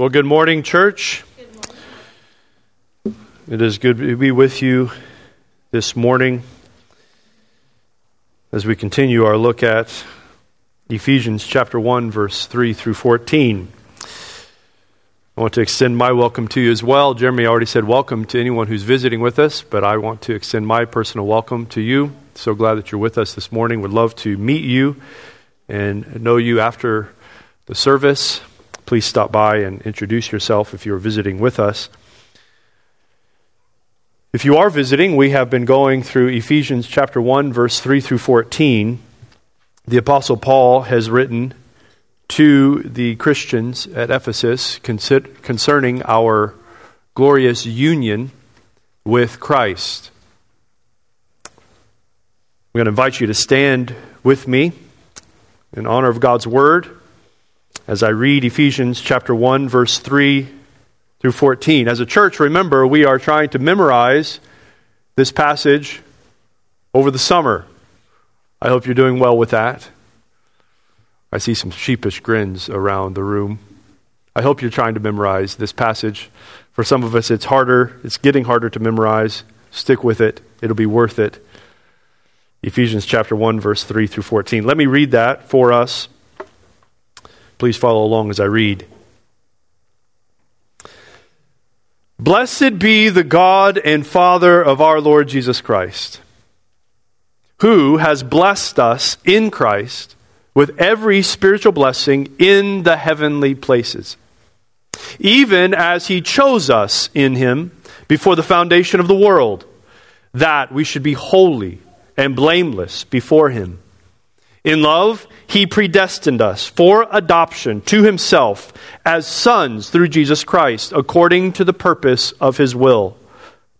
Well, good morning, church. It is good to be with you this morning as we continue our look at Ephesians chapter 1, verse 3 through 14. I want to extend my welcome to you as well. Jeremy already said welcome to anyone who's visiting with us, but I want to extend my personal welcome to you. So glad that you're with us this morning. Would love to meet you and know you after the service please stop by and introduce yourself if you're visiting with us. If you are visiting, we have been going through Ephesians chapter 1 verse 3 through 14. The apostle Paul has written to the Christians at Ephesus concerning our glorious union with Christ. I'm going to invite you to stand with me in honor of God's word as I read Ephesians chapter 1 verse 3 through 14. As a church, remember, we are trying to memorize this passage over the summer. I hope you're doing well with that. I see some sheepish grins around the room. I hope you're trying to memorize this passage. For some of us, it's harder. It's getting harder to memorize. Stick with it, it'll be worth it. Ephesians chapter 1, verse 3 through 14. Let me read that for us. Please follow along as I read. Blessed be the God and Father of our Lord Jesus Christ, who has blessed us in Christ with every spiritual blessing in the heavenly places, even as he chose us in him before the foundation of the world, that we should be holy and blameless before him. In love, he predestined us for adoption to himself as sons through Jesus Christ, according to the purpose of his will,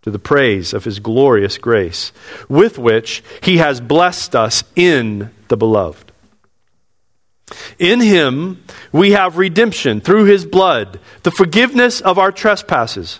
to the praise of his glorious grace, with which he has blessed us in the beloved. In him we have redemption through his blood, the forgiveness of our trespasses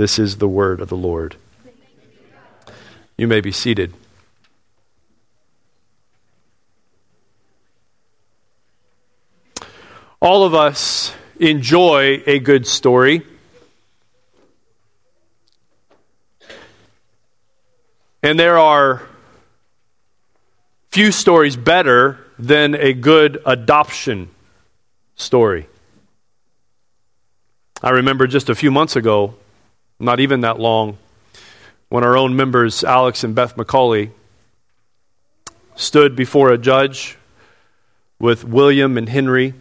This is the word of the Lord. You may be seated. All of us enjoy a good story. And there are few stories better than a good adoption story. I remember just a few months ago, not even that long, when our own members, Alex and Beth McCauley, stood before a judge with William and Henry,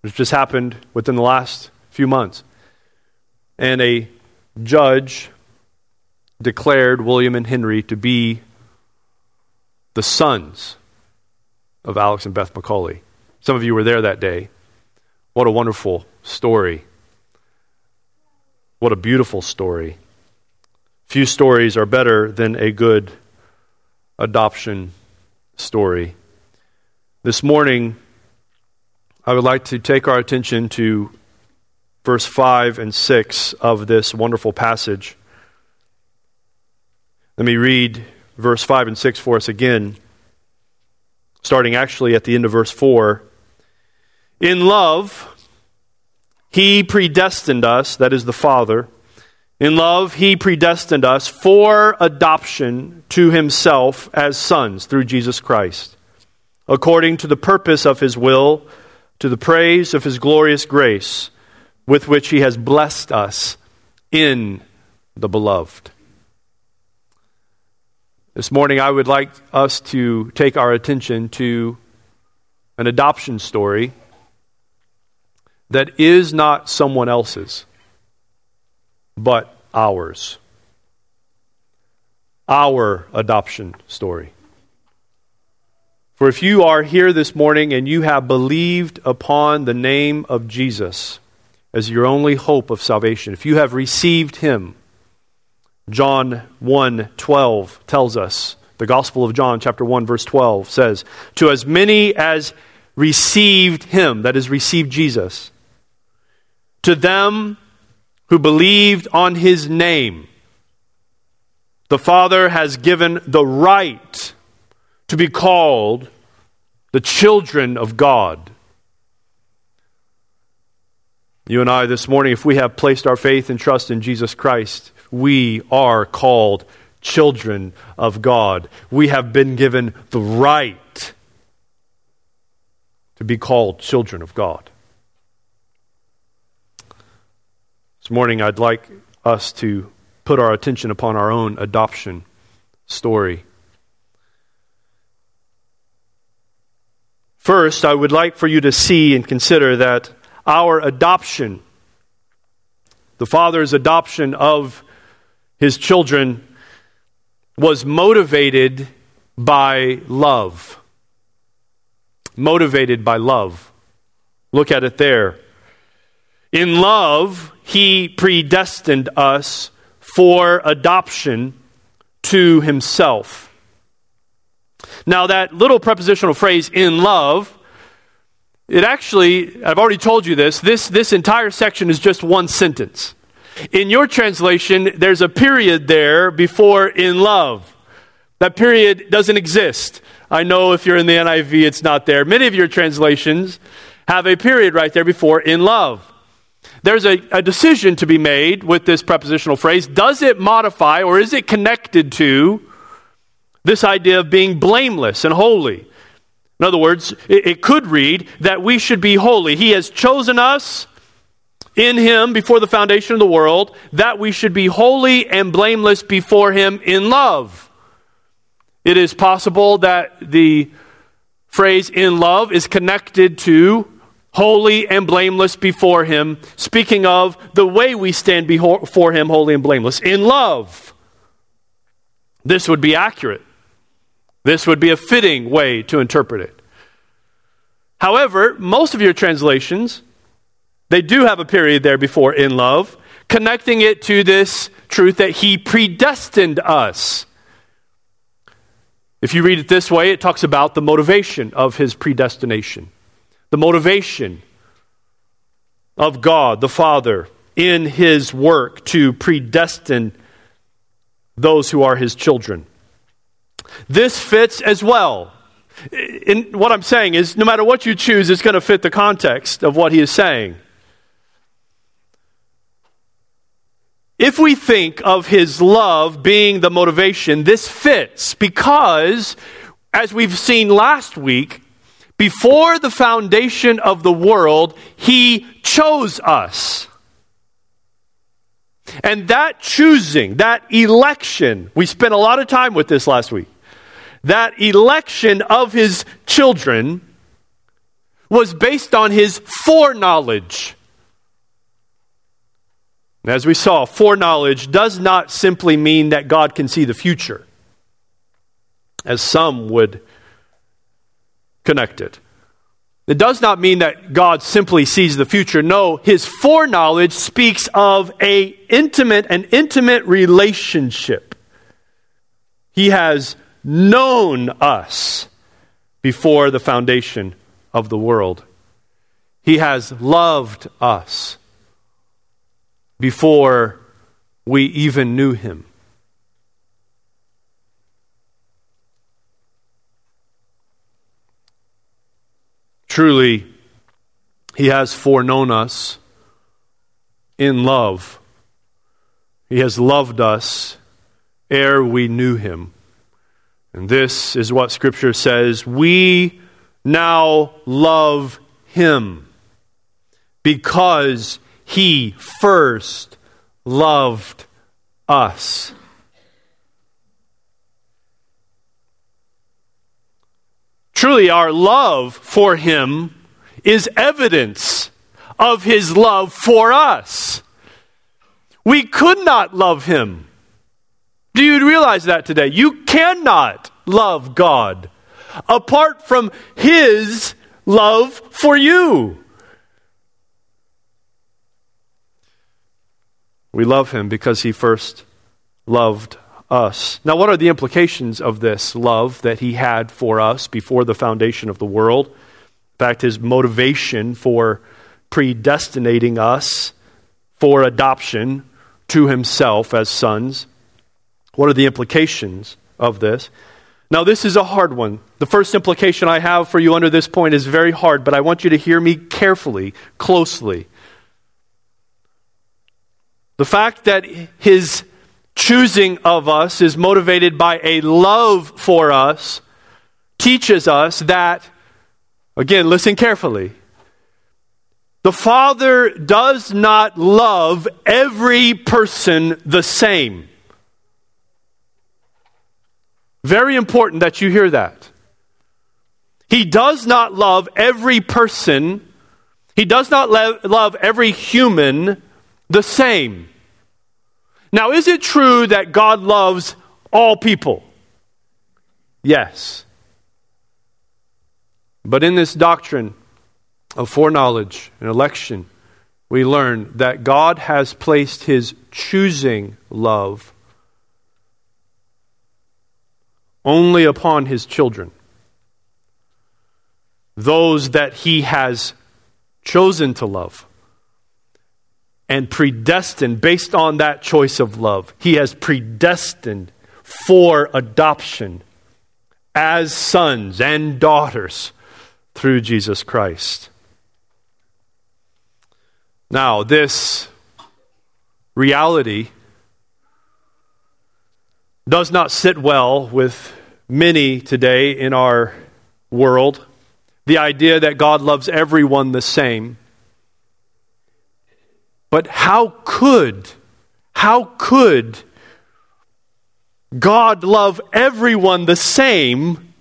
which just happened within the last few months. And a judge declared William and Henry to be the sons of Alex and Beth McCauley. Some of you were there that day. What a wonderful story. What a beautiful story. Few stories are better than a good adoption story. This morning, I would like to take our attention to verse 5 and 6 of this wonderful passage. Let me read verse 5 and 6 for us again, starting actually at the end of verse 4. In love, he predestined us, that is the Father. In love, He predestined us for adoption to Himself as sons through Jesus Christ, according to the purpose of His will, to the praise of His glorious grace, with which He has blessed us in the Beloved. This morning, I would like us to take our attention to an adoption story that is not someone else's, but ours. Our adoption story. For if you are here this morning and you have believed upon the name of Jesus as your only hope of salvation, if you have received him, John 1 12 tells us, the Gospel of John, chapter 1, verse 12 says, To as many as received him, that is, received Jesus, to them who believed on his name, the Father has given the right to be called the children of God. You and I, this morning, if we have placed our faith and trust in Jesus Christ, we are called children of God. We have been given the right to be called children of God. This morning, I'd like us to put our attention upon our own adoption story. First, I would like for you to see and consider that our adoption, the Father's adoption of his children was motivated by love. Motivated by love. Look at it there. In love, he predestined us for adoption to himself. Now, that little prepositional phrase, in love, it actually, I've already told you this, this, this entire section is just one sentence. In your translation, there's a period there before in love. That period doesn't exist. I know if you're in the NIV, it's not there. Many of your translations have a period right there before in love. There's a, a decision to be made with this prepositional phrase. Does it modify or is it connected to this idea of being blameless and holy? In other words, it, it could read that we should be holy. He has chosen us in him before the foundation of the world, that we should be holy and blameless before him in love. It is possible that the phrase in love is connected to holy and blameless before him, speaking of the way we stand before him holy and blameless in love. This would be accurate. This would be a fitting way to interpret it. However, most of your translations they do have a period there before in love, connecting it to this truth that He predestined us. If you read it this way, it talks about the motivation of His predestination, the motivation of God the Father in His work to predestine those who are His children. This fits as well. In, what I'm saying is, no matter what you choose, it's going to fit the context of what he is saying. If we think of his love being the motivation, this fits because, as we've seen last week, before the foundation of the world, he chose us. And that choosing, that election, we spent a lot of time with this last week. That election of his children was based on his foreknowledge. As we saw, foreknowledge does not simply mean that God can see the future, as some would connect it. It does not mean that God simply sees the future. No, his foreknowledge speaks of a intimate an intimate relationship. He has known us before the foundation of the world. He has loved us before we even knew him. Truly, he has foreknown us in love. He has loved us ere we knew him. And this is what Scripture says we now love him because he first loved us. Truly, our love for him is evidence of his love for us. We could not love him. Do you realize that today? You cannot love God apart from his love for you. We love him because he first loved us. Now, what are the implications of this love that he had for us before the foundation of the world? In fact, his motivation for predestinating us for adoption to himself as sons. What are the implications of this? Now, this is a hard one. The first implication I have for you under this point is very hard, but I want you to hear me carefully, closely. The fact that his choosing of us is motivated by a love for us teaches us that, again, listen carefully. The Father does not love every person the same. Very important that you hear that. He does not love every person, he does not love every human the same. Now, is it true that God loves all people? Yes. But in this doctrine of foreknowledge and election, we learn that God has placed his choosing love only upon his children. Those that he has chosen to love and predestined based on that choice of love. He has predestined for adoption as sons and daughters through Jesus Christ. Now, this reality does not sit well with many today in our world. The idea that God loves everyone the same. But how could, how could God love everyone the same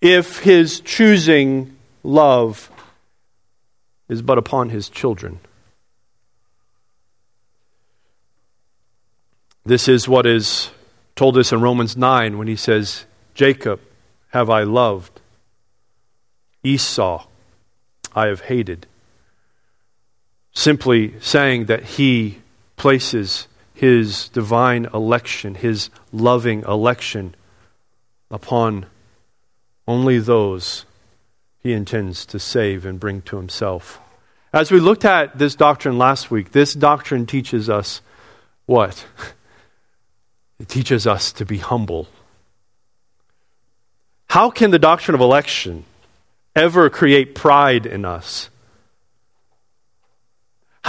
if his choosing love is but upon his children? This is what is told us in Romans 9 when he says, Jacob have I loved, Esau I have hated simply saying that he places his divine election, his loving election, upon only those he intends to save and bring to himself. As we looked at this doctrine last week, this doctrine teaches us what? It teaches us to be humble. How can the doctrine of election ever create pride in us?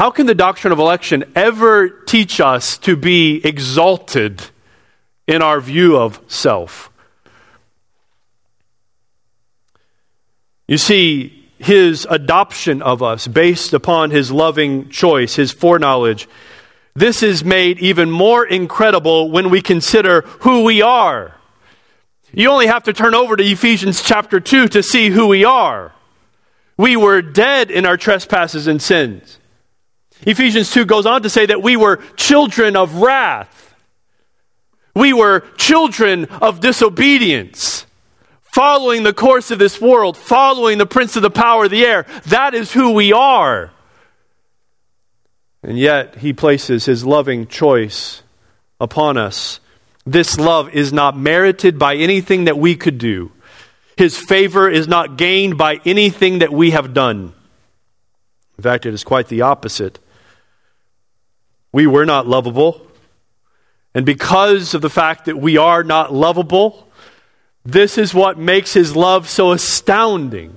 How can the doctrine of election ever teach us to be exalted in our view of self? You see, his adoption of us based upon his loving choice, his foreknowledge, this is made even more incredible when we consider who we are. You only have to turn over to Ephesians chapter 2 to see who we are. We were dead in our trespasses and sins. Ephesians 2 goes on to say that we were children of wrath. We were children of disobedience, following the course of this world, following the prince of the power of the air. That is who we are. And yet, he places his loving choice upon us. This love is not merited by anything that we could do. His favor is not gained by anything that we have done. In fact, it is quite the opposite. We were not lovable. And because of the fact that we are not lovable, this is what makes his love so astounding.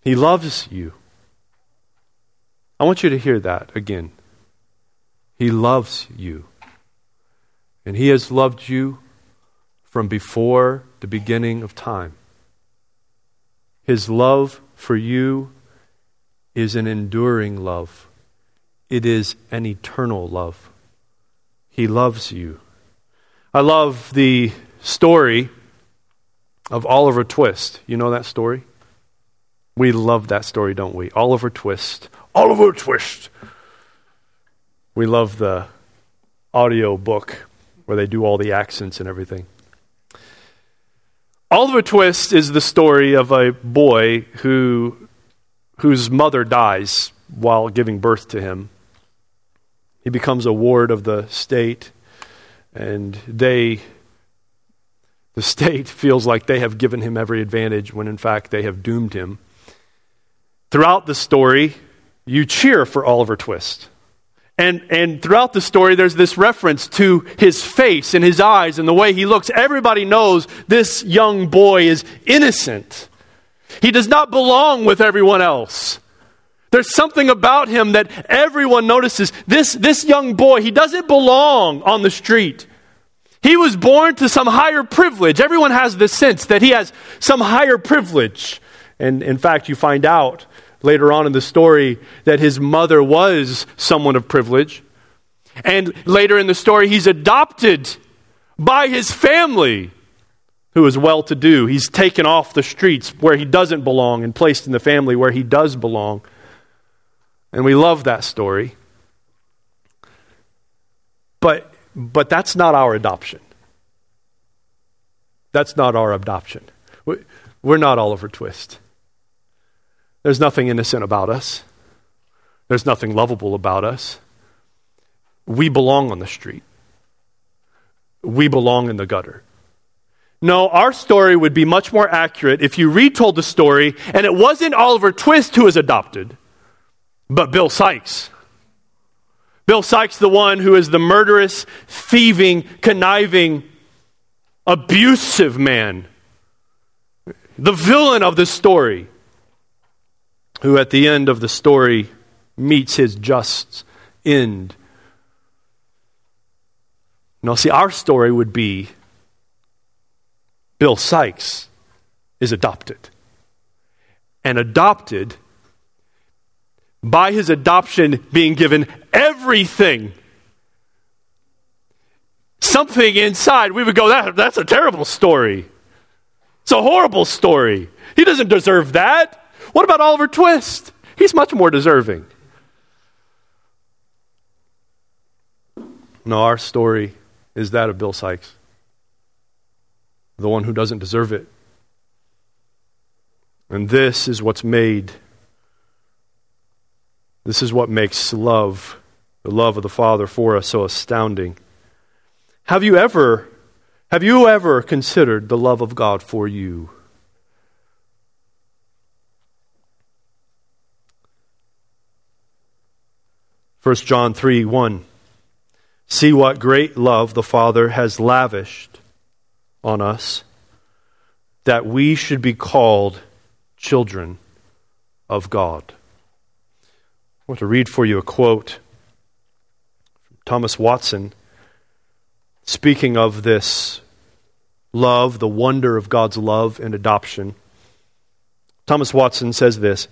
He loves you. I want you to hear that again. He loves you. And he has loved you from before the beginning of time. His love for you is an enduring love it is an eternal love. He loves you. I love the story of Oliver Twist. You know that story? We love that story, don't we? Oliver Twist. Oliver Twist. We love the audio book where they do all the accents and everything. Oliver Twist is the story of a boy who, whose mother dies while giving birth to him. He becomes a ward of the state, and they, the state feels like they have given him every advantage when in fact they have doomed him. Throughout the story, you cheer for Oliver Twist. And, and throughout the story, there's this reference to his face and his eyes and the way he looks. Everybody knows this young boy is innocent. He does not belong with everyone else. There's something about him that everyone notices. This, this young boy, he doesn't belong on the street. He was born to some higher privilege. Everyone has this sense that he has some higher privilege. And in fact, you find out later on in the story that his mother was someone of privilege. And later in the story, he's adopted by his family, who is well to do. He's taken off the streets where he doesn't belong and placed in the family where he does belong. And we love that story. But, but that's not our adoption. That's not our adoption. We're not Oliver Twist. There's nothing innocent about us, there's nothing lovable about us. We belong on the street, we belong in the gutter. No, our story would be much more accurate if you retold the story and it wasn't Oliver Twist who was adopted, but Bill Sikes. Bill Sikes, the one who is the murderous, thieving, conniving, abusive man, the villain of the story who at the end of the story meets his just end. Now, see, our story would be Bill Sikes is adopted. And adopted, by his adoption being given everything, something inside, we would go, that, that's a terrible story. It's a horrible story. He doesn't deserve that. What about Oliver Twist? He's much more deserving. No, our story is that of Bill Sikes, the one who doesn't deserve it. And this is what's made, this is what makes love, the love of the Father for us, so astounding. Have you ever, have you ever considered the love of God for you? 1 John 3 1. See what great love the Father has lavished on us, that we should be called children of God. I want to read for you a quote from Thomas Watson speaking of this love, the wonder of God's love and adoption. Thomas Watson says this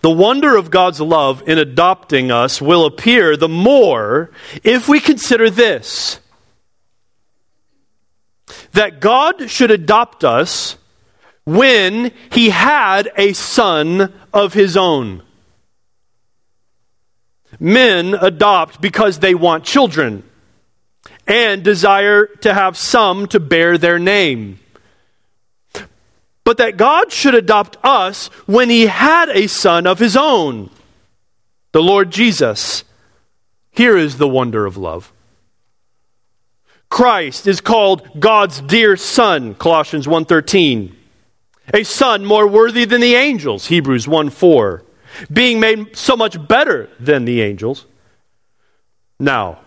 the wonder of God's love in adopting us will appear the more if we consider this that God should adopt us when he had a son of his own. Men adopt because they want children and desire to have some to bear their name but that God should adopt us when he had a son of his own, the Lord Jesus. Here is the wonder of love. Christ is called God's dear son, Colossians 1:13. A son more worthy than the angels, Hebrews 1:4, being made so much better than the angels. Now,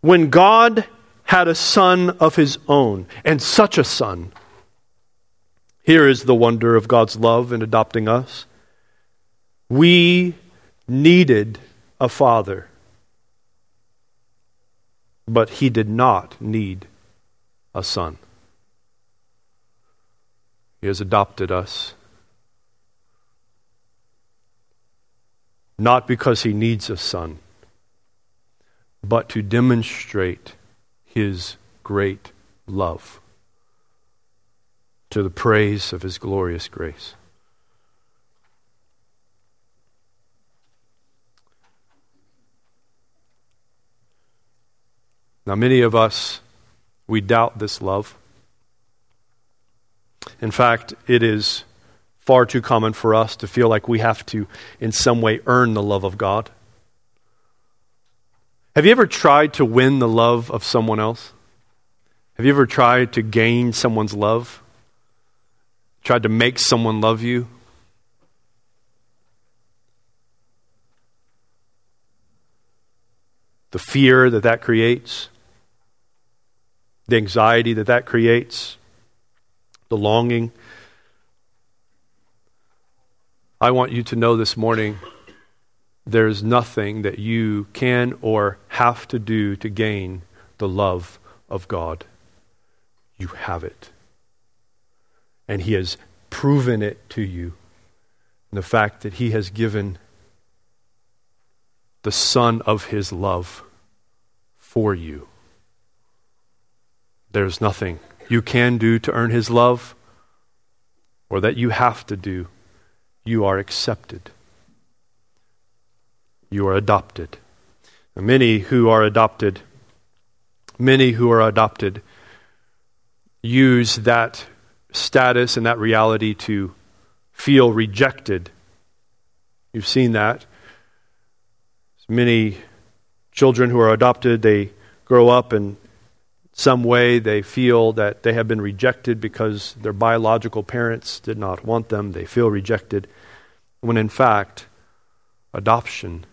when God had a son of his own, and such a son, here is the wonder of God's love in adopting us. We needed a father, but he did not need a son. He has adopted us. Not because he needs a son, but to demonstrate his great love. to the praise of his glorious grace. Now, many of us, we doubt this love. In fact, it is far too common for us to feel like we have to, in some way, earn the love of God. Have you ever tried to win the love of someone else? Have you ever tried to gain someone's love? Tried to make someone love you? The fear that that creates, the anxiety that that creates, the longing. I want you to know this morning there's nothing that you can or have to do to gain the love of God. You have it. And He has proven it to you. And the fact that He has given the Son of His love for you. There's nothing you can do to earn His love or that you have to do. You are accepted. You are adopted. Many who are adopted, many who are adopted use that status and that reality to feel rejected. You've seen that. Many children who are adopted, they grow up and some way they feel that they have been rejected because their biological parents did not want them. They feel rejected. When in fact, adoption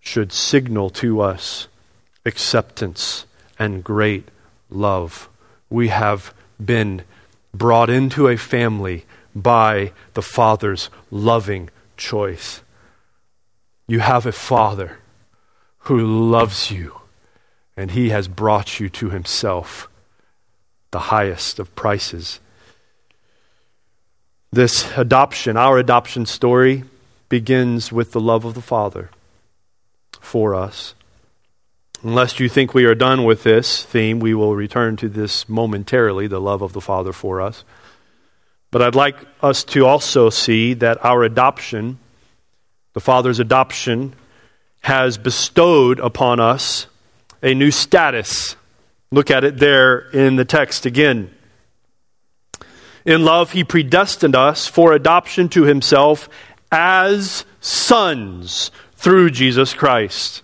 should signal to us acceptance and great love. We have been brought into a family by the Father's loving choice. You have a Father who loves you and he has brought you to himself, the highest of prices. This adoption, our adoption story, begins with the love of the Father for us. Unless you think we are done with this theme, we will return to this momentarily the love of the Father for us. But I'd like us to also see that our adoption, the Father's adoption, has bestowed upon us a new status. Look at it there in the text again. In love, he predestined us for adoption to himself as sons through Jesus Christ.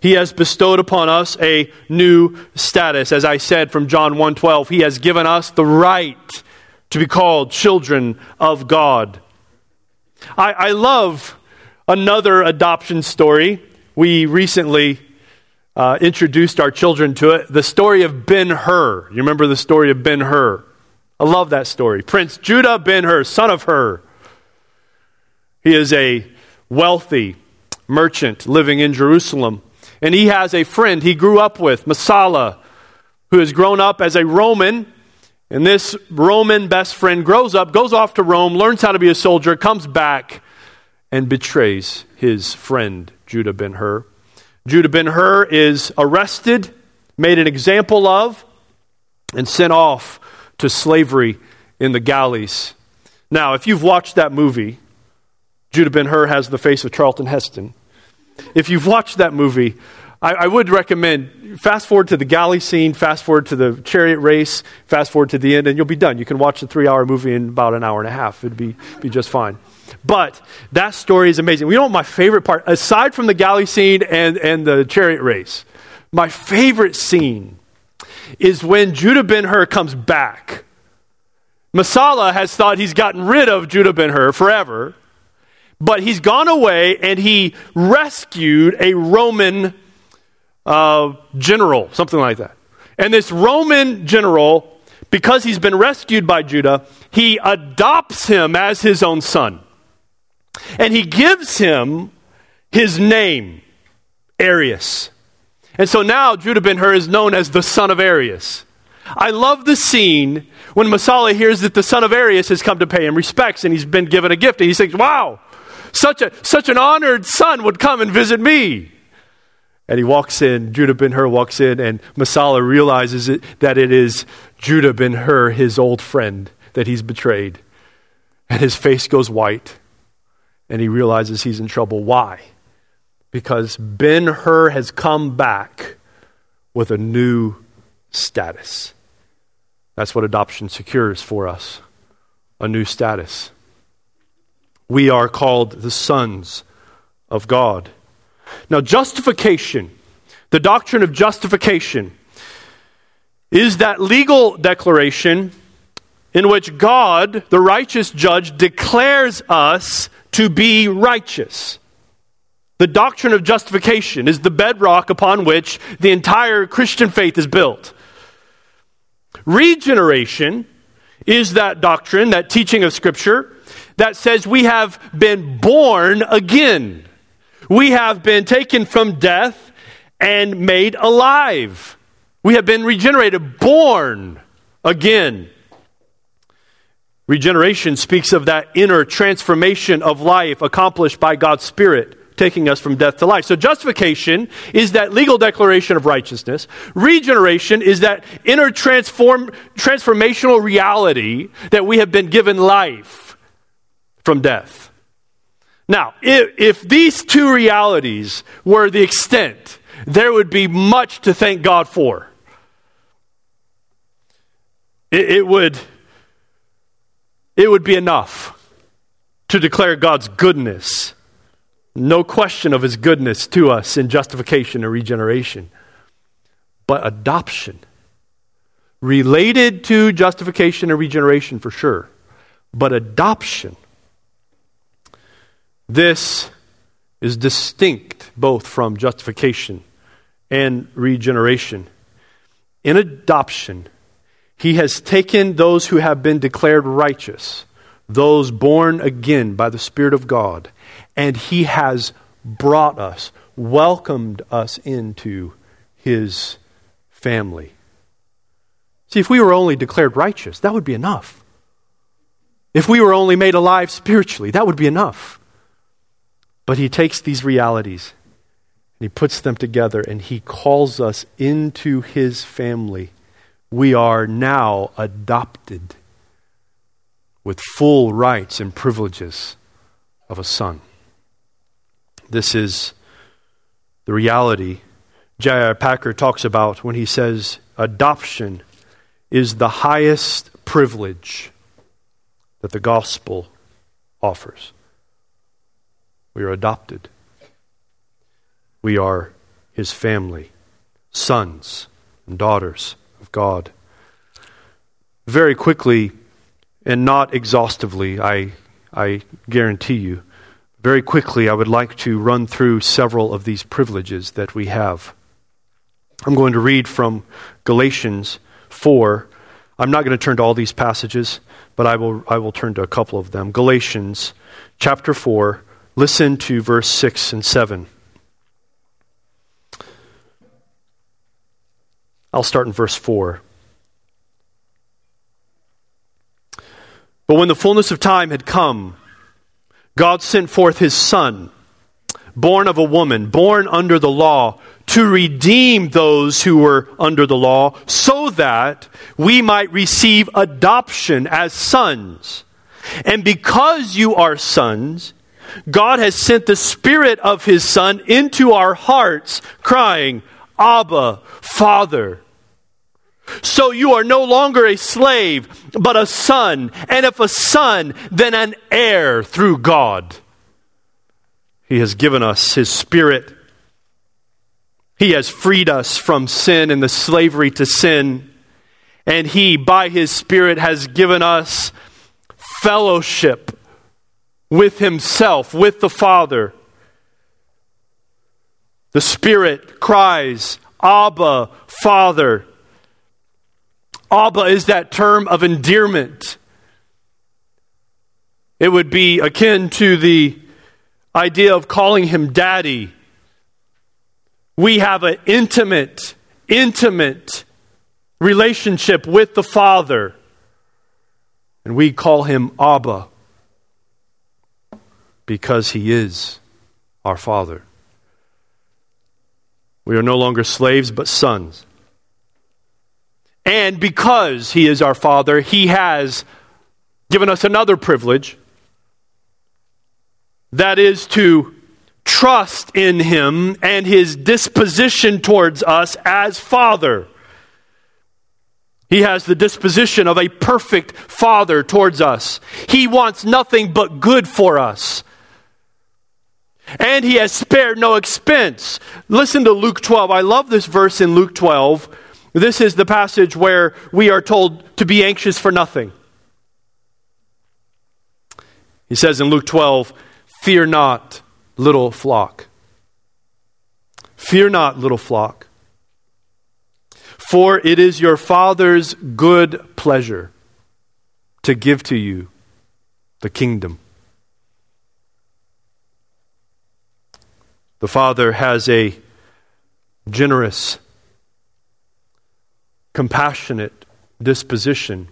He has bestowed upon us a new status. As I said from John 1:12, he has given us the right to be called children of God. I, I love another adoption story. We recently uh, introduced our children to it. The story of Ben Hur. You remember the story of Ben Hur? I love that story. Prince Judah Ben Hur, son of Hur. He is a wealthy merchant living in Jerusalem. And he has a friend he grew up with, Messala, who has grown up as a Roman. And this Roman best friend grows up, goes off to Rome, learns how to be a soldier, comes back, and betrays his friend, Judah ben Hur. Judah ben Hur is arrested, made an example of, and sent off to slavery in the galleys. Now, if you've watched that movie, Judah ben Hur has the face of Charlton Heston. If you've watched that movie, I, I, would recommend fast forward to the galley scene, fast forward to the chariot race, fast forward to the end, and you'll be done. You can watch the three hour movie in about an hour and a half. It'd be, be just fine. But that story is amazing. You know my favorite part, aside from the galley scene and, and the chariot race, my favorite scene is when Judah ben Hur comes back. Messala has thought he's gotten rid of Judah ben Hur forever, but he's gone away and he rescued a Roman uh, general, something like that. And this Roman general, because he's been rescued by Judah, he adopts him as his own son. And he gives him his name, Arrius. And so now Judah ben Hur is known as the son of Arrius. I love the scene when Messala hears that the son of Arrius has come to pay him respects and he's been given a gift. And he thinks, wow, such, a, such an honored son would come and visit me. And he walks in, Judah ben Hur walks in, and Messala realizes it, that it is Judah ben Hur, his old friend, that he's betrayed. And his face goes white, and he realizes he's in trouble. Why? Because Ben Hur has come back with a new status. That's what adoption secures for us a new status. We are called the sons of God. Now, justification, the doctrine of justification, is that legal declaration in which God, the righteous judge, declares us to be righteous. The doctrine of justification is the bedrock upon which the entire Christian faith is built. Regeneration is that doctrine, that teaching of Scripture, that says we have been born again. We have been taken from death and made alive. We have been regenerated, born again. Regeneration speaks of that inner transformation of life accomplished by God's Spirit, taking us from death to life. So, justification is that legal declaration of righteousness. Regeneration is that inner transform, transformational reality that we have been given life from death. Now, if, if these two realities were the extent, there would be much to thank God for. It, it would, it would be enough to declare God's goodness. No question of his goodness to us in justification and regeneration. But adoption, related to justification and regeneration for sure, but adoption this is distinct both from justification and regeneration. In adoption, he has taken those who have been declared righteous, those born again by the Spirit of God, and he has brought us, welcomed us into his family. See, if we were only declared righteous, that would be enough. If we were only made alive spiritually, that would be enough. But he takes these realities and he puts them together and he calls us into his family. We are now adopted with full rights and privileges of a son. This is the reality J.I. Packer talks about when he says adoption is the highest privilege that the gospel offers. We are adopted. We are his family, sons and daughters God. Very quickly, and not exhaustively, I, I guarantee you, very quickly, I would like to run through several of these privileges that we have. I'm going to read from Galatians 4. I'm not going to turn to all these passages, but I will, I will turn to a couple of them. Galatians chapter 4, Listen to verse 6 and 7. I'll start in verse 4. But when the fullness of time had come, God sent forth his Son, born of a woman, born under the law, to redeem those who were under the law, so that we might receive adoption as sons. And because you are sons, God has sent the Spirit of His Son into our hearts, crying, Abba, Father. So you are no longer a slave, but a son. And if a son, then an heir through God. He has given us His Spirit. He has freed us from sin and the slavery to sin. And He, by His Spirit, has given us fellowship with himself, with the Father. The Spirit cries, Abba, Father. Abba is that term of endearment. It would be akin to the idea of calling him daddy. We have an intimate, intimate relationship with the Father, and we call him Abba because he is our Father. We are no longer slaves, but sons. And because He is our Father, He has given us another privilege that is to trust in Him and His disposition towards us as Father. He has the disposition of a perfect Father towards us. He wants nothing but good for us. And He has spared no expense. Listen to Luke 12. I love this verse in Luke 12. This is the passage where we are told to be anxious for nothing. He says in Luke 12, Fear not, little flock. Fear not, little flock. For it is your Father's good pleasure to give to you the kingdom. The Father has a generous, compassionate disposition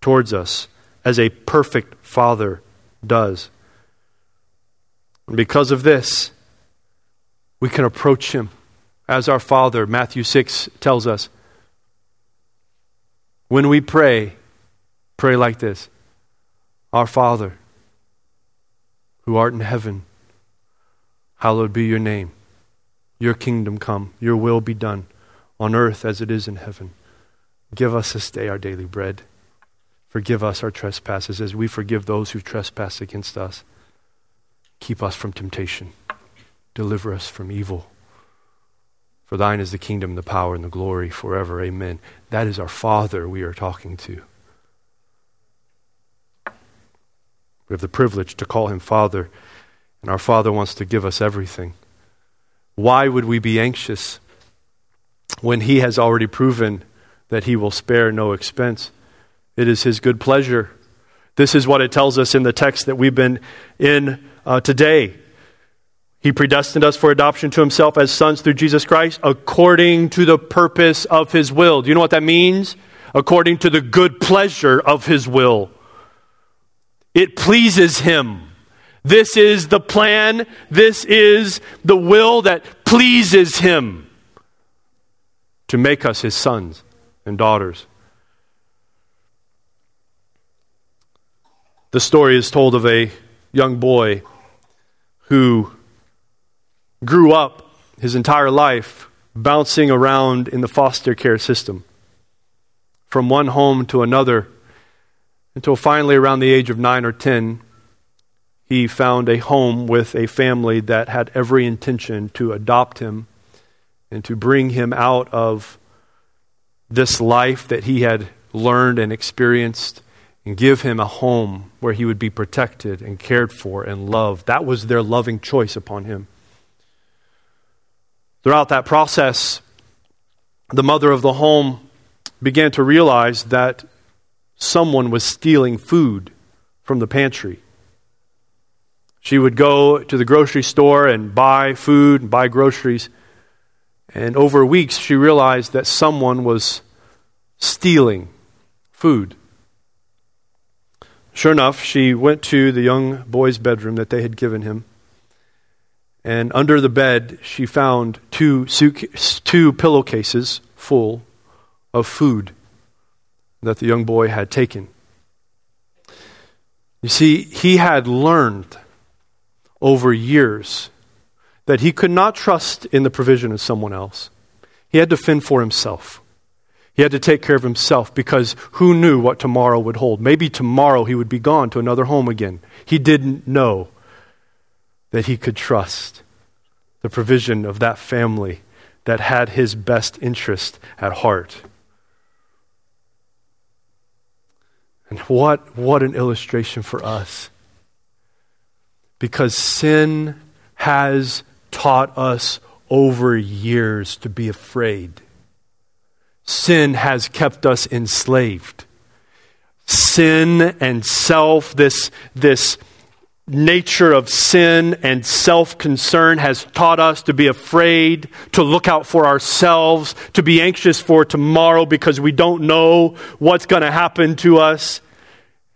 towards us, as a perfect Father does. And because of this, we can approach Him as our Father. Matthew 6 tells us. When we pray, pray like this Our Father, who art in heaven, hallowed be your name. Your kingdom come, your will be done, on earth as it is in heaven. Give us this day our daily bread. Forgive us our trespasses as we forgive those who trespass against us. Keep us from temptation. Deliver us from evil. For thine is the kingdom, the power, and the glory forever. Amen. That is our Father we are talking to. We have the privilege to call him Father, and our Father wants to give us everything. Why would we be anxious when he has already proven that he will spare no expense? It is His good pleasure. This is what it tells us in the text that we've been in uh, today. He predestined us for adoption to Himself as sons through Jesus Christ according to the purpose of His will. Do you know what that means? According to the good pleasure of His will. It pleases Him. This is the plan. This is the will that pleases Him to make us His sons and daughters. The story is told of a young boy who grew up his entire life bouncing around in the foster care system from one home to another until finally, around the age of nine or ten, he found a home with a family that had every intention to adopt him and to bring him out of this life that he had learned and experienced and give him a home where he would be protected and cared for and loved. That was their loving choice upon him. Throughout that process, the mother of the home began to realize that someone was stealing food from the pantry. She would go to the grocery store and buy food and buy groceries. And over weeks, she realized that someone was stealing food. Sure enough, she went to the young boy's bedroom that they had given him. And under the bed, she found two, two pillowcases full of food that the young boy had taken. You see, he had learned over years that he could not trust in the provision of someone else. He had to fend for himself. He had to take care of himself because who knew what tomorrow would hold? Maybe tomorrow he would be gone to another home again. He didn't know that he could trust the provision of that family that had his best interest at heart. And what, what an illustration for us. Because sin has taught us over years to be afraid sin has kept us enslaved. Sin and self, this, this nature of sin and self concern has taught us to be afraid, to look out for ourselves, to be anxious for tomorrow because we don't know what's going to happen to us.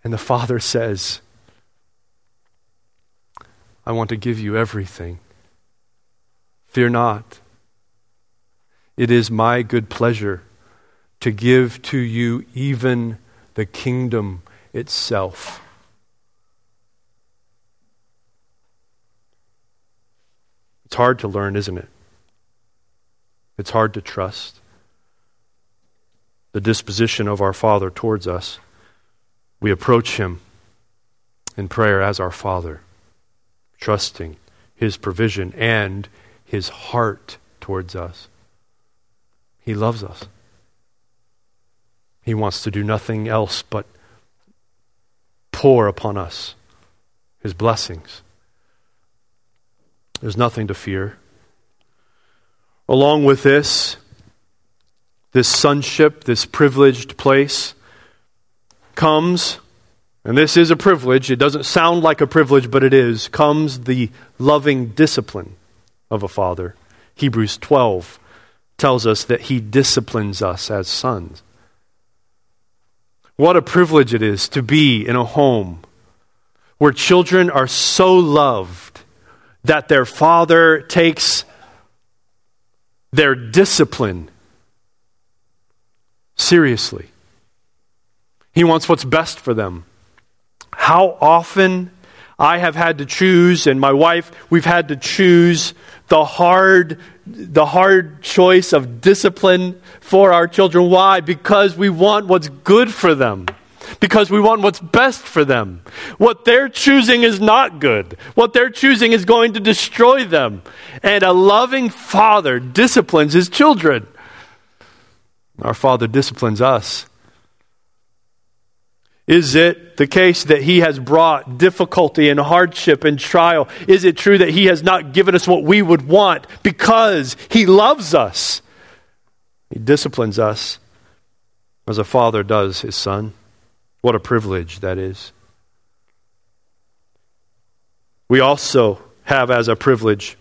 And the Father says, I want to give you everything. Fear not. It is my good pleasure to give to you even the kingdom itself. It's hard to learn, isn't it? It's hard to trust the disposition of our Father towards us. We approach Him in prayer as our Father, trusting His provision and His heart towards us. He loves us. He wants to do nothing else but pour upon us His blessings. There's nothing to fear. Along with this, this sonship, this privileged place, comes, and this is a privilege, it doesn't sound like a privilege, but it is, comes the loving discipline of a father. Hebrews 12 tells us that he disciplines us as sons. What a privilege it is to be in a home where children are so loved that their father takes their discipline seriously. He wants what's best for them. How often I have had to choose, and my wife, we've had to choose the hard, the hard choice of discipline for our children. Why? Because we want what's good for them. Because we want what's best for them. What they're choosing is not good. What they're choosing is going to destroy them. And a loving father disciplines his children. Our father disciplines us is it the case that He has brought difficulty and hardship and trial? Is it true that He has not given us what we would want because He loves us? He disciplines us as a father does his son. What a privilege that is. We also have as a privilege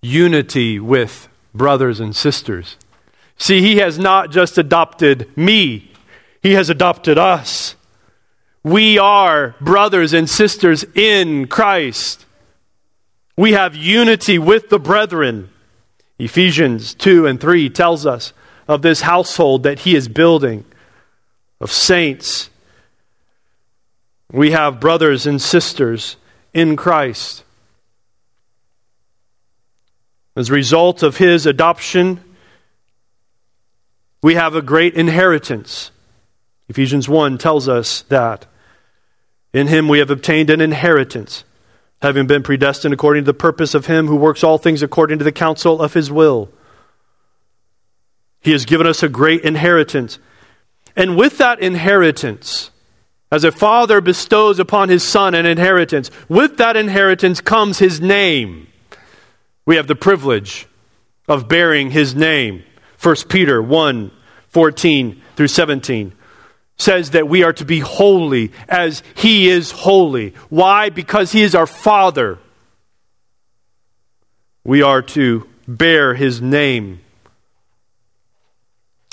unity with brothers and sisters. See, He has not just adopted me he has adopted us. We are brothers and sisters in Christ. We have unity with the brethren. Ephesians 2 and 3 tells us of this household that he is building, of saints. We have brothers and sisters in Christ. As a result of his adoption, we have a great inheritance. Ephesians 1 tells us that. In him we have obtained an inheritance, having been predestined according to the purpose of him who works all things according to the counsel of his will. He has given us a great inheritance. And with that inheritance, as a father bestows upon his son an inheritance, with that inheritance comes his name. We have the privilege of bearing his name. 1 Peter 1 14 through 17 says that we are to be holy as He is holy. Why? Because He is our Father. We are to bear His name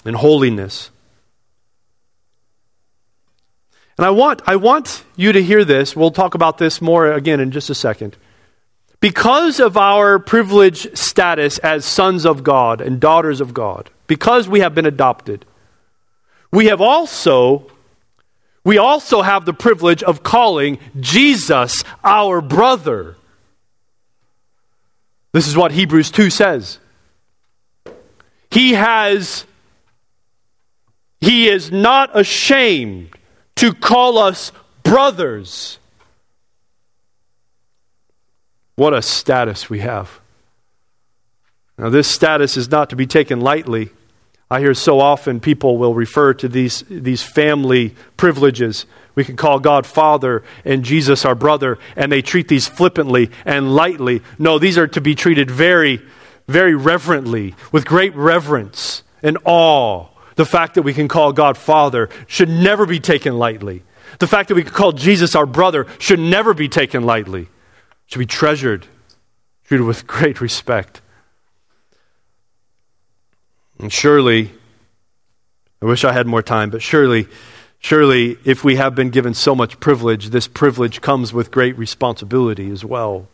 in holiness. And I want, I want you to hear this. We'll talk about this more again in just a second. Because of our privileged status as sons of God and daughters of God, because we have been adopted, we have also we also have the privilege of calling Jesus our brother. This is what Hebrews 2 says. He has he is not ashamed to call us brothers. What a status we have. Now, this status is not to be taken lightly. I hear so often people will refer to these, these family privileges. We can call God Father and Jesus our brother, and they treat these flippantly and lightly. No, these are to be treated very, very reverently, with great reverence and awe. The fact that we can call God Father should never be taken lightly. The fact that we can call Jesus our brother should never be taken lightly. Should be treasured, treated with great respect. And surely, I wish I had more time, but surely, surely, if we have been given so much privilege, this privilege comes with great responsibility as well.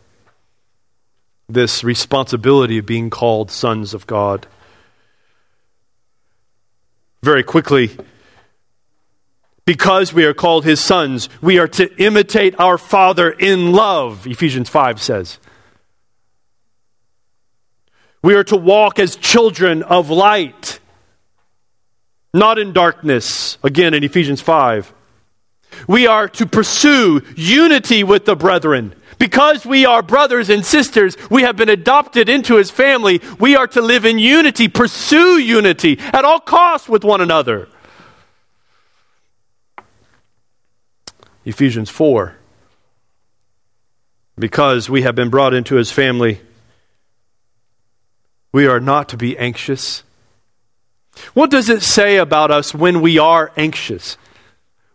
this responsibility of being called sons of God. Very quickly, because we are called his sons, we are to imitate our Father in love, Ephesians 5 says. We are to walk as children of light, not in darkness, again in Ephesians 5. We are to pursue unity with the brethren. Because we are brothers and sisters, we have been adopted into his family. We are to live in unity, pursue unity at all costs with one another. Ephesians 4. Because we have been brought into his family, we are not to be anxious. What does it say about us when we are anxious?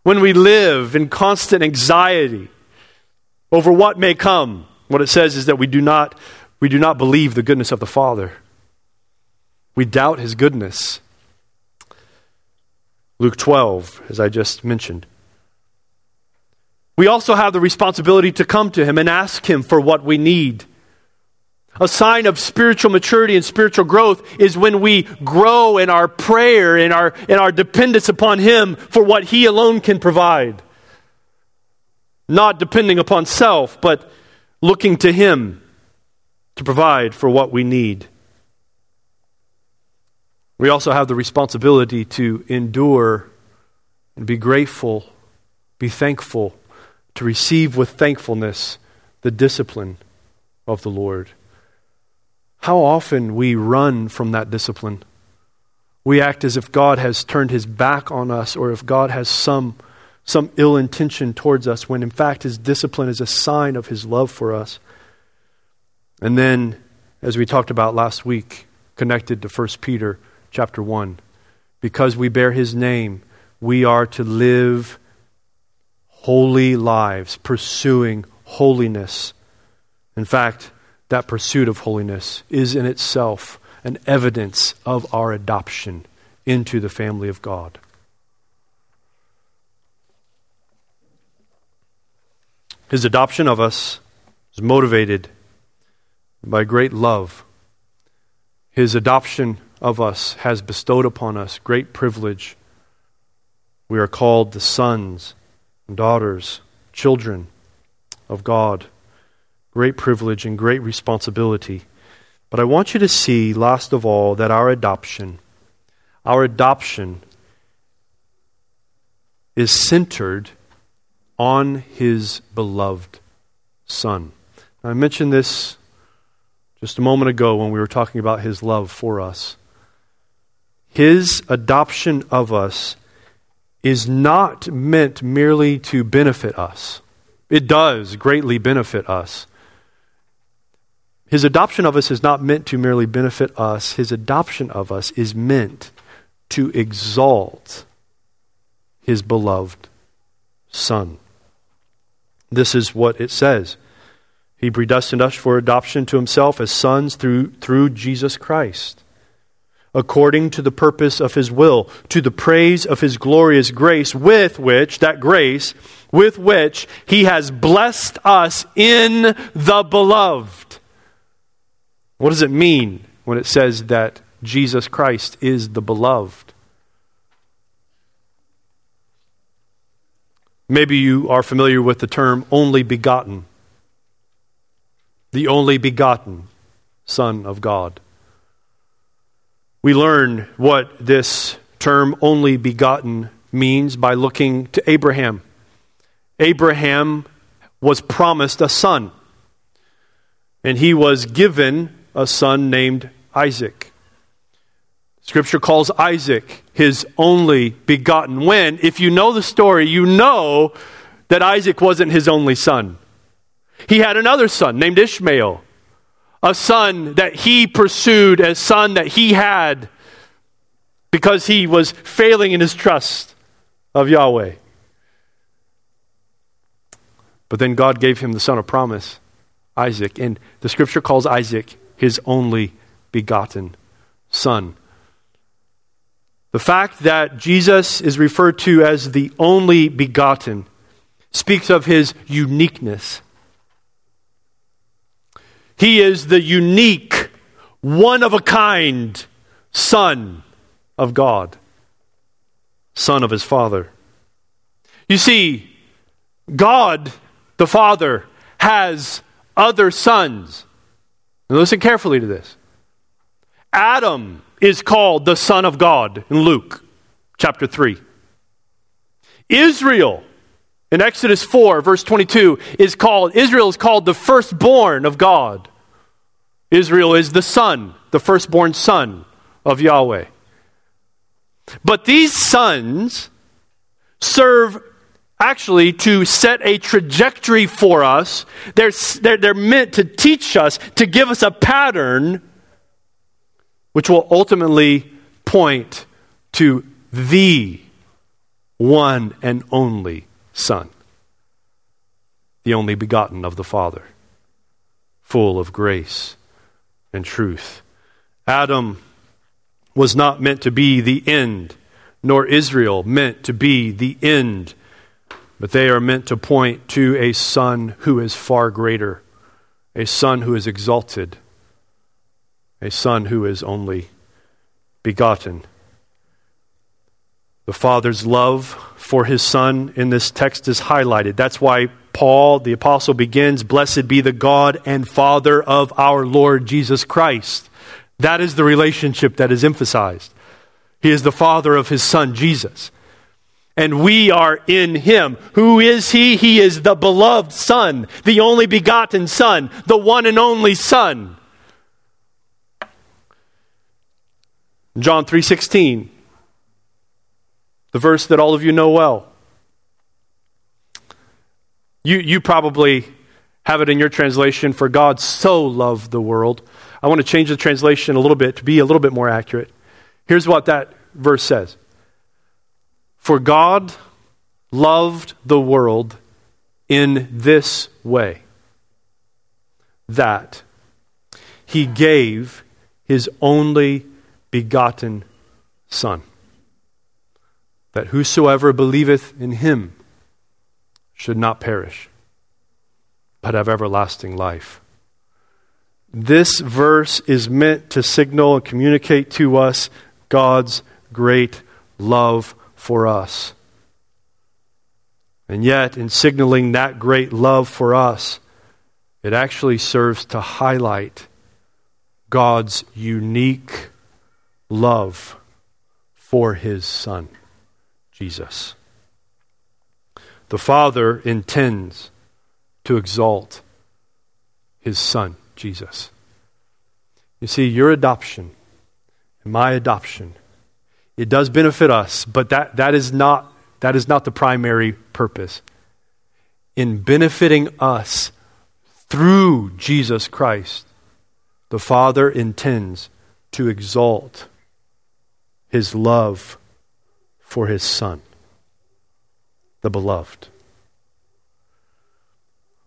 When we live in constant anxiety over what may come? What it says is that we do not, we do not believe the goodness of the Father. We doubt his goodness. Luke 12, as I just mentioned. We also have the responsibility to come to him and ask him for what we need. A sign of spiritual maturity and spiritual growth is when we grow in our prayer, in our, in our dependence upon Him for what He alone can provide. Not depending upon self, but looking to Him to provide for what we need. We also have the responsibility to endure and be grateful, be thankful, to receive with thankfulness the discipline of the Lord. How often we run from that discipline. We act as if God has turned his back on us or if God has some, some ill intention towards us, when in fact his discipline is a sign of his love for us. And then, as we talked about last week, connected to 1 Peter chapter 1, because we bear his name, we are to live holy lives, pursuing holiness. In fact, that pursuit of holiness is in itself an evidence of our adoption into the family of God. His adoption of us is motivated by great love. His adoption of us has bestowed upon us great privilege. We are called the sons and daughters, children of God great privilege and great responsibility. But I want you to see, last of all, that our adoption, our adoption is centered on his beloved Son. Now, I mentioned this just a moment ago when we were talking about his love for us. His adoption of us is not meant merely to benefit us. It does greatly benefit us. His adoption of us is not meant to merely benefit us, his adoption of us is meant to exalt his beloved Son. This is what it says. He predestined us for adoption to himself as sons through, through Jesus Christ, according to the purpose of his will, to the praise of his glorious grace, with which, that grace, with which he has blessed us in the beloved. What does it mean when it says that Jesus Christ is the beloved? Maybe you are familiar with the term only begotten. The only begotten Son of God. We learn what this term only begotten means by looking to Abraham. Abraham was promised a son, and he was given a son named Isaac. Scripture calls Isaac his only begotten. When, if you know the story, you know that Isaac wasn't his only son. He had another son named Ishmael, a son that he pursued, a son that he had because he was failing in his trust of Yahweh. But then God gave him the son of promise, Isaac. And the scripture calls Isaac his only begotten Son. The fact that Jesus is referred to as the only begotten speaks of his uniqueness. He is the unique, one of a kind Son of God, Son of his Father. You see, God, the Father, has other sons. Now listen carefully to this. Adam is called the Son of God in Luke chapter 3. Israel in Exodus 4, verse 22, is called, Israel is called the firstborn of God. Israel is the son, the firstborn son of Yahweh. But these sons serve actually to set a trajectory for us. They're, they're, they're meant to teach us, to give us a pattern which will ultimately point to the one and only Son, the only begotten of the Father, full of grace and truth. Adam was not meant to be the end, nor Israel meant to be the end but they are meant to point to a Son who is far greater, a Son who is exalted, a Son who is only begotten. The Father's love for his Son in this text is highlighted. That's why Paul, the apostle, begins Blessed be the God and Father of our Lord Jesus Christ. That is the relationship that is emphasized. He is the Father of his Son, Jesus and we are in him. Who is he? He is the beloved Son, the only begotten Son, the one and only Son. John 3:16 the verse that all of you know well. You, you probably have it in your translation, for God so loved the world. I want to change the translation a little bit to be a little bit more accurate. Here's what that verse says for God loved the world in this way that he gave his only begotten Son, that whosoever believeth in him should not perish, but have everlasting life. This verse is meant to signal and communicate to us God's great love for us. And yet, in signaling that great love for us, it actually serves to highlight God's unique love for his Son, Jesus. The Father intends to exalt his Son, Jesus. You see, your adoption and my adoption it does benefit us, but that, that, is not, that is not the primary purpose. In benefiting us through Jesus Christ, the Father intends to exalt his love for his Son, the beloved.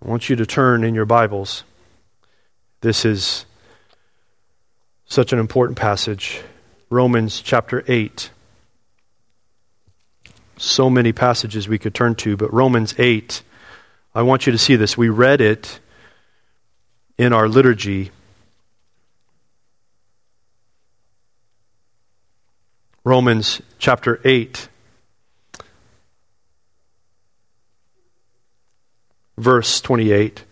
I want you to turn in your Bibles. This is such an important passage. Romans chapter 8. So many passages we could turn to, but Romans 8, I want you to see this. We read it in our liturgy. Romans chapter 8. Verse 28.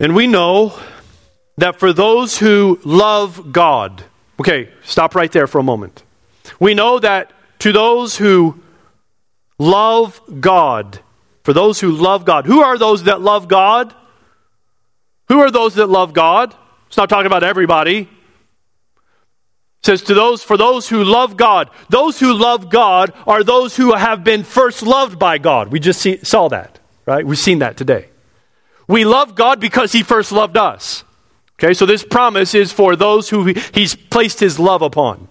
And we know that for those who love God, okay, stop right there for a moment. We know that to those who love God, for those who love God, who are those that love God? Who are those that love God? It's not talking about everybody. It says to those for those who love God. Those who love God are those who have been first loved by God. We just see, saw that, right? We've seen that today. We love God because he first loved us. Okay, so this promise is for those who he's placed his love upon.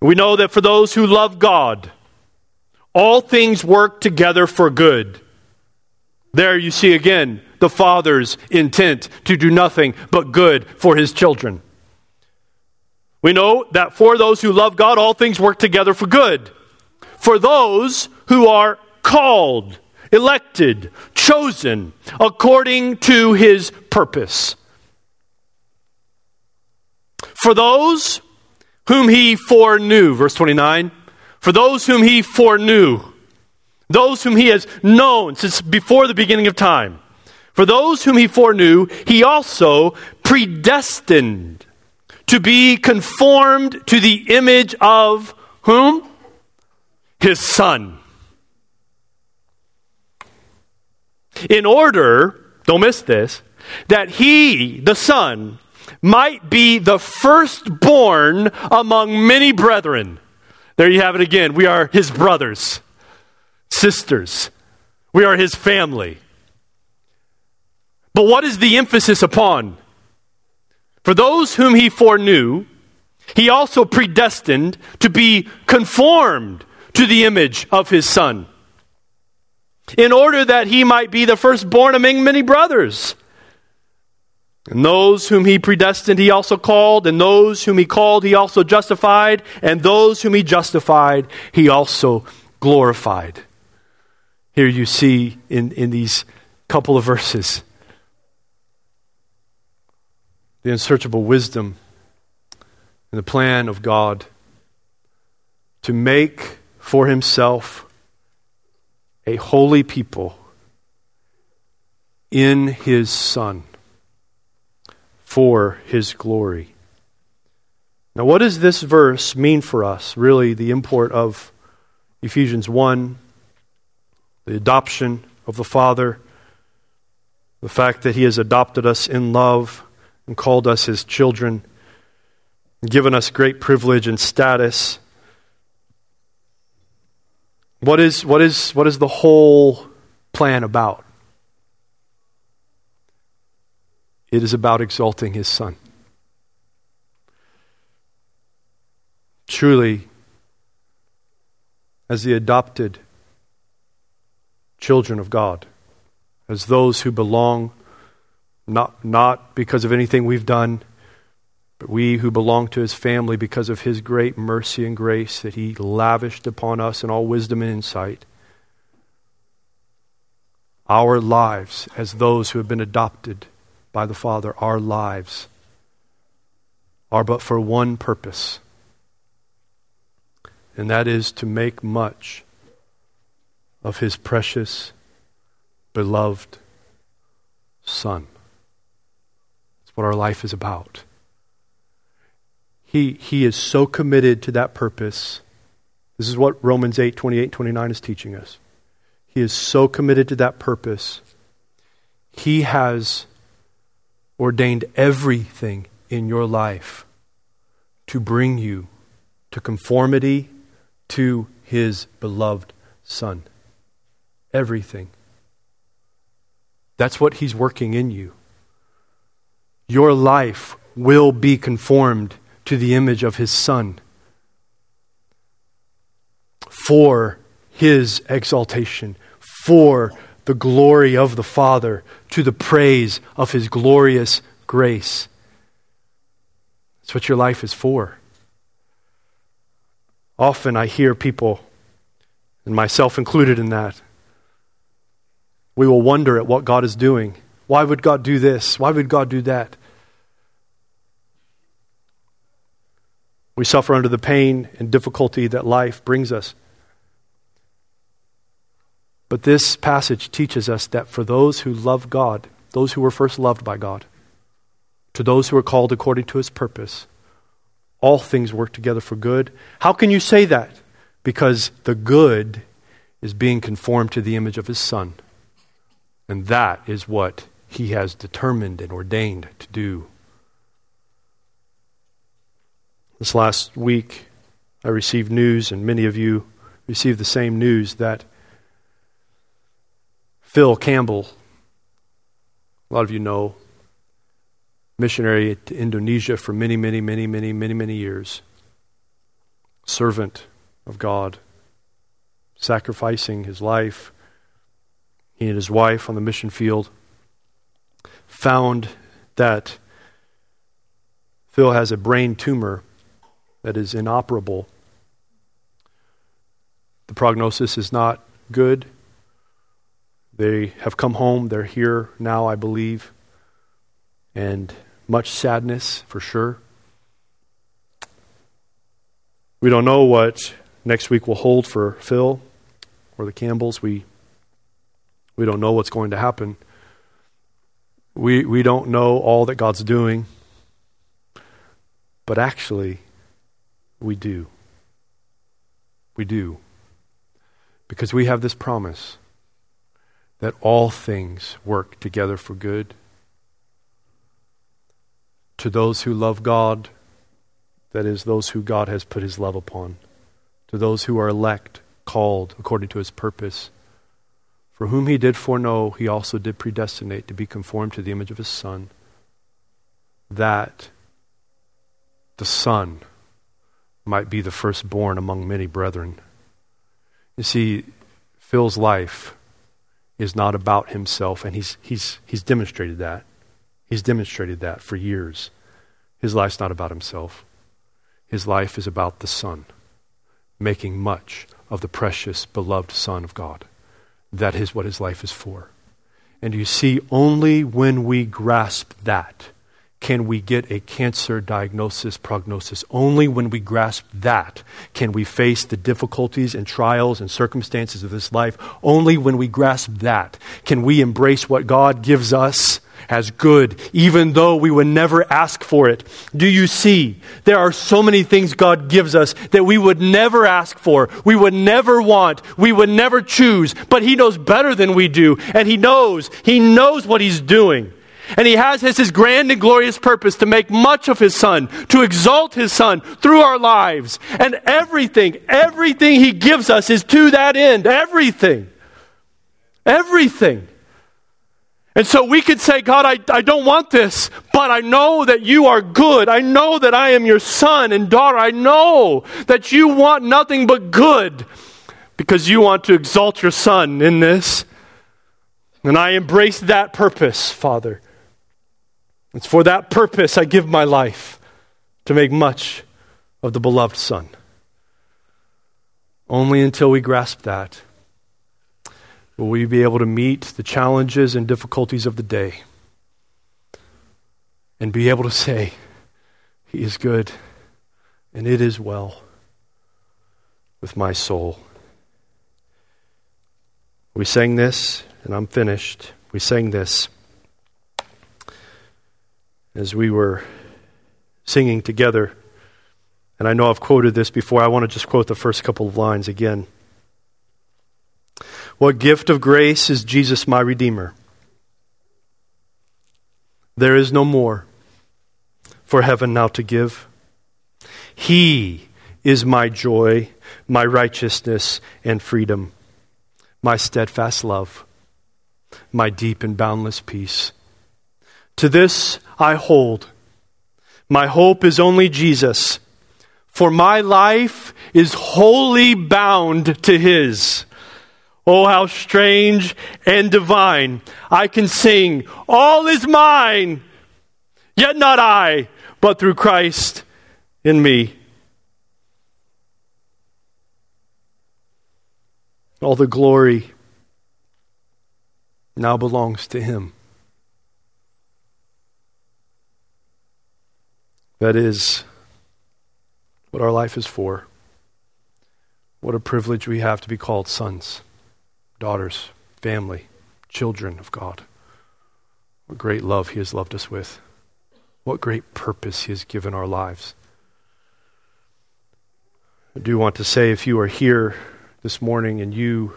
We know that for those who love God, all things work together for good. There you see again the Father's intent to do nothing but good for his children. We know that for those who love God, all things work together for good. For those who are called, elected, chosen according to his purpose. For those whom he foreknew, verse 29, for those whom he foreknew, those whom he has known since before the beginning of time, for those whom he foreknew, he also predestined to be conformed to the image of whom? His son. In order, don't miss this, that he, the son, might be the firstborn among many brethren. There you have it again. We are his brothers, sisters. We are his family. But what is the emphasis upon? For those whom he foreknew, he also predestined to be conformed to the image of his son, in order that he might be the firstborn among many brothers. And those whom he predestined, he also called, and those whom he called, he also justified, and those whom he justified, he also glorified. Here you see in, in these couple of verses the unsearchable wisdom and the plan of God to make for himself a holy people in his Son for his glory. Now, what does this verse mean for us? Really, the import of Ephesians 1, the adoption of the Father, the fact that he has adopted us in love and called us his children, given us great privilege and status. What is, what is, what is the whole plan about? It is about exalting his son. Truly, as the adopted children of God, as those who belong not, not because of anything we've done, but we who belong to his family because of his great mercy and grace that he lavished upon us in all wisdom and insight. Our lives, as those who have been adopted by the Father, our lives are but for one purpose, and that is to make much of his precious, beloved Son. That's what our life is about. He, he is so committed to that purpose. This is what Romans 8 28 29 is teaching us. He is so committed to that purpose. He has ordained everything in your life to bring you to conformity to his beloved Son. Everything. That's what he's working in you. Your life will be conformed to the image of his Son for his exaltation, for the glory of the Father to the praise of His glorious grace. That's what your life is for. Often I hear people, and myself included in that, we will wonder at what God is doing. Why would God do this? Why would God do that? We suffer under the pain and difficulty that life brings us. But this passage teaches us that for those who love God, those who were first loved by God, to those who are called according to his purpose, all things work together for good. How can you say that? Because the good is being conformed to the image of his Son. And that is what he has determined and ordained to do. This last week, I received news, and many of you received the same news, that Phil Campbell, a lot of you know, missionary to Indonesia for many, many, many, many, many, many years, servant of God, sacrificing his life. He and his wife on the mission field found that Phil has a brain tumor that is inoperable. The prognosis is not good. They have come home. They're here now, I believe. And much sadness, for sure. We don't know what next week will hold for Phil or the Campbells. We, we don't know what's going to happen. We, we don't know all that God's doing. But actually, we do. We do. Because we have this promise that all things work together for good to those who love God, that is, those who God has put his love upon, to those who are elect, called according to his purpose. For whom he did foreknow, he also did predestinate to be conformed to the image of his Son, that the Son might be the firstborn among many brethren. You see, Phil's life is not about himself, and he's, he's, he's demonstrated that. He's demonstrated that for years. His life's not about himself, his life is about the Son, making much of the precious, beloved Son of God. That is what his life is for. And you see, only when we grasp that can we get a cancer diagnosis, prognosis. Only when we grasp that can we face the difficulties and trials and circumstances of this life. Only when we grasp that can we embrace what God gives us as good, even though we would never ask for it. Do you see? There are so many things God gives us that we would never ask for, we would never want, we would never choose, but He knows better than we do, and He knows, He knows what He's doing. And he has his, his grand and glorious purpose to make much of his son, to exalt his son through our lives. And everything, everything he gives us is to that end. Everything. Everything. And so we could say, God, I, I don't want this, but I know that you are good. I know that I am your son and daughter. I know that you want nothing but good because you want to exalt your son in this. And I embrace that purpose, Father. It's for that purpose I give my life to make much of the beloved Son. Only until we grasp that will we be able to meet the challenges and difficulties of the day and be able to say, He is good and it is well with my soul. We sang this, and I'm finished. We sang this as we were singing together. And I know I've quoted this before. I want to just quote the first couple of lines again. What gift of grace is Jesus my Redeemer? There is no more for heaven now to give. He is my joy, my righteousness, and freedom, my steadfast love, my deep and boundless peace. To this I hold. My hope is only Jesus, for my life is wholly bound to His. Oh, how strange and divine. I can sing, All is mine, yet not I, but through Christ in me. All the glory now belongs to Him. That is what our life is for. What a privilege we have to be called sons, daughters, family, children of God. What great love He has loved us with. What great purpose He has given our lives. I do want to say if you are here this morning and you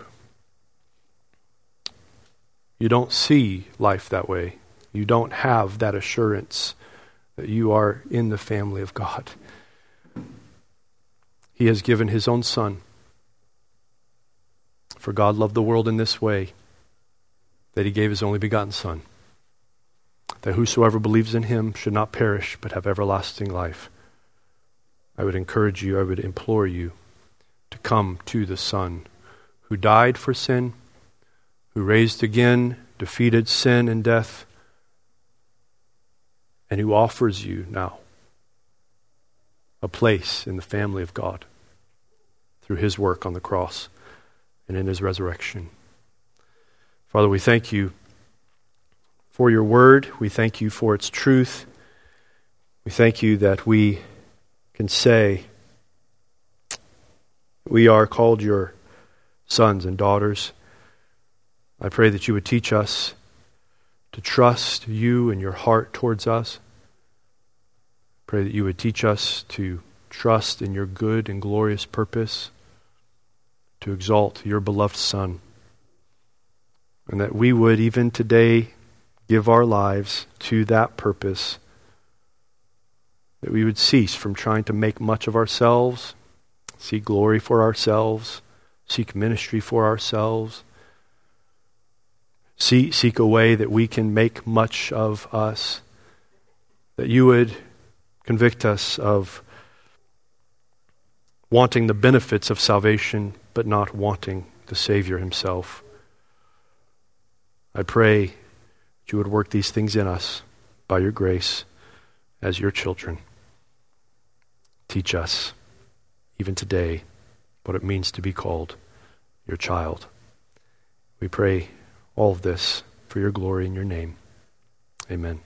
you don't see life that way. You don't have that assurance that you are in the family of God. He has given his own Son. For God loved the world in this way that he gave his only begotten Son, that whosoever believes in him should not perish but have everlasting life. I would encourage you, I would implore you to come to the Son who died for sin, who raised again, defeated sin and death and who offers you now a place in the family of God through his work on the cross and in his resurrection. Father, we thank you for your word. We thank you for its truth. We thank you that we can say we are called your sons and daughters. I pray that you would teach us to trust you and your heart towards us. Pray that you would teach us to trust in your good and glorious purpose, to exalt your beloved Son, and that we would even today give our lives to that purpose, that we would cease from trying to make much of ourselves, seek glory for ourselves, seek ministry for ourselves seek, seek a way that we can make much of us, that you would convict us of wanting the benefits of salvation, but not wanting the Savior himself. I pray that you would work these things in us by your grace as your children. Teach us, even today, what it means to be called your child. We pray all of this for your glory and your name. Amen.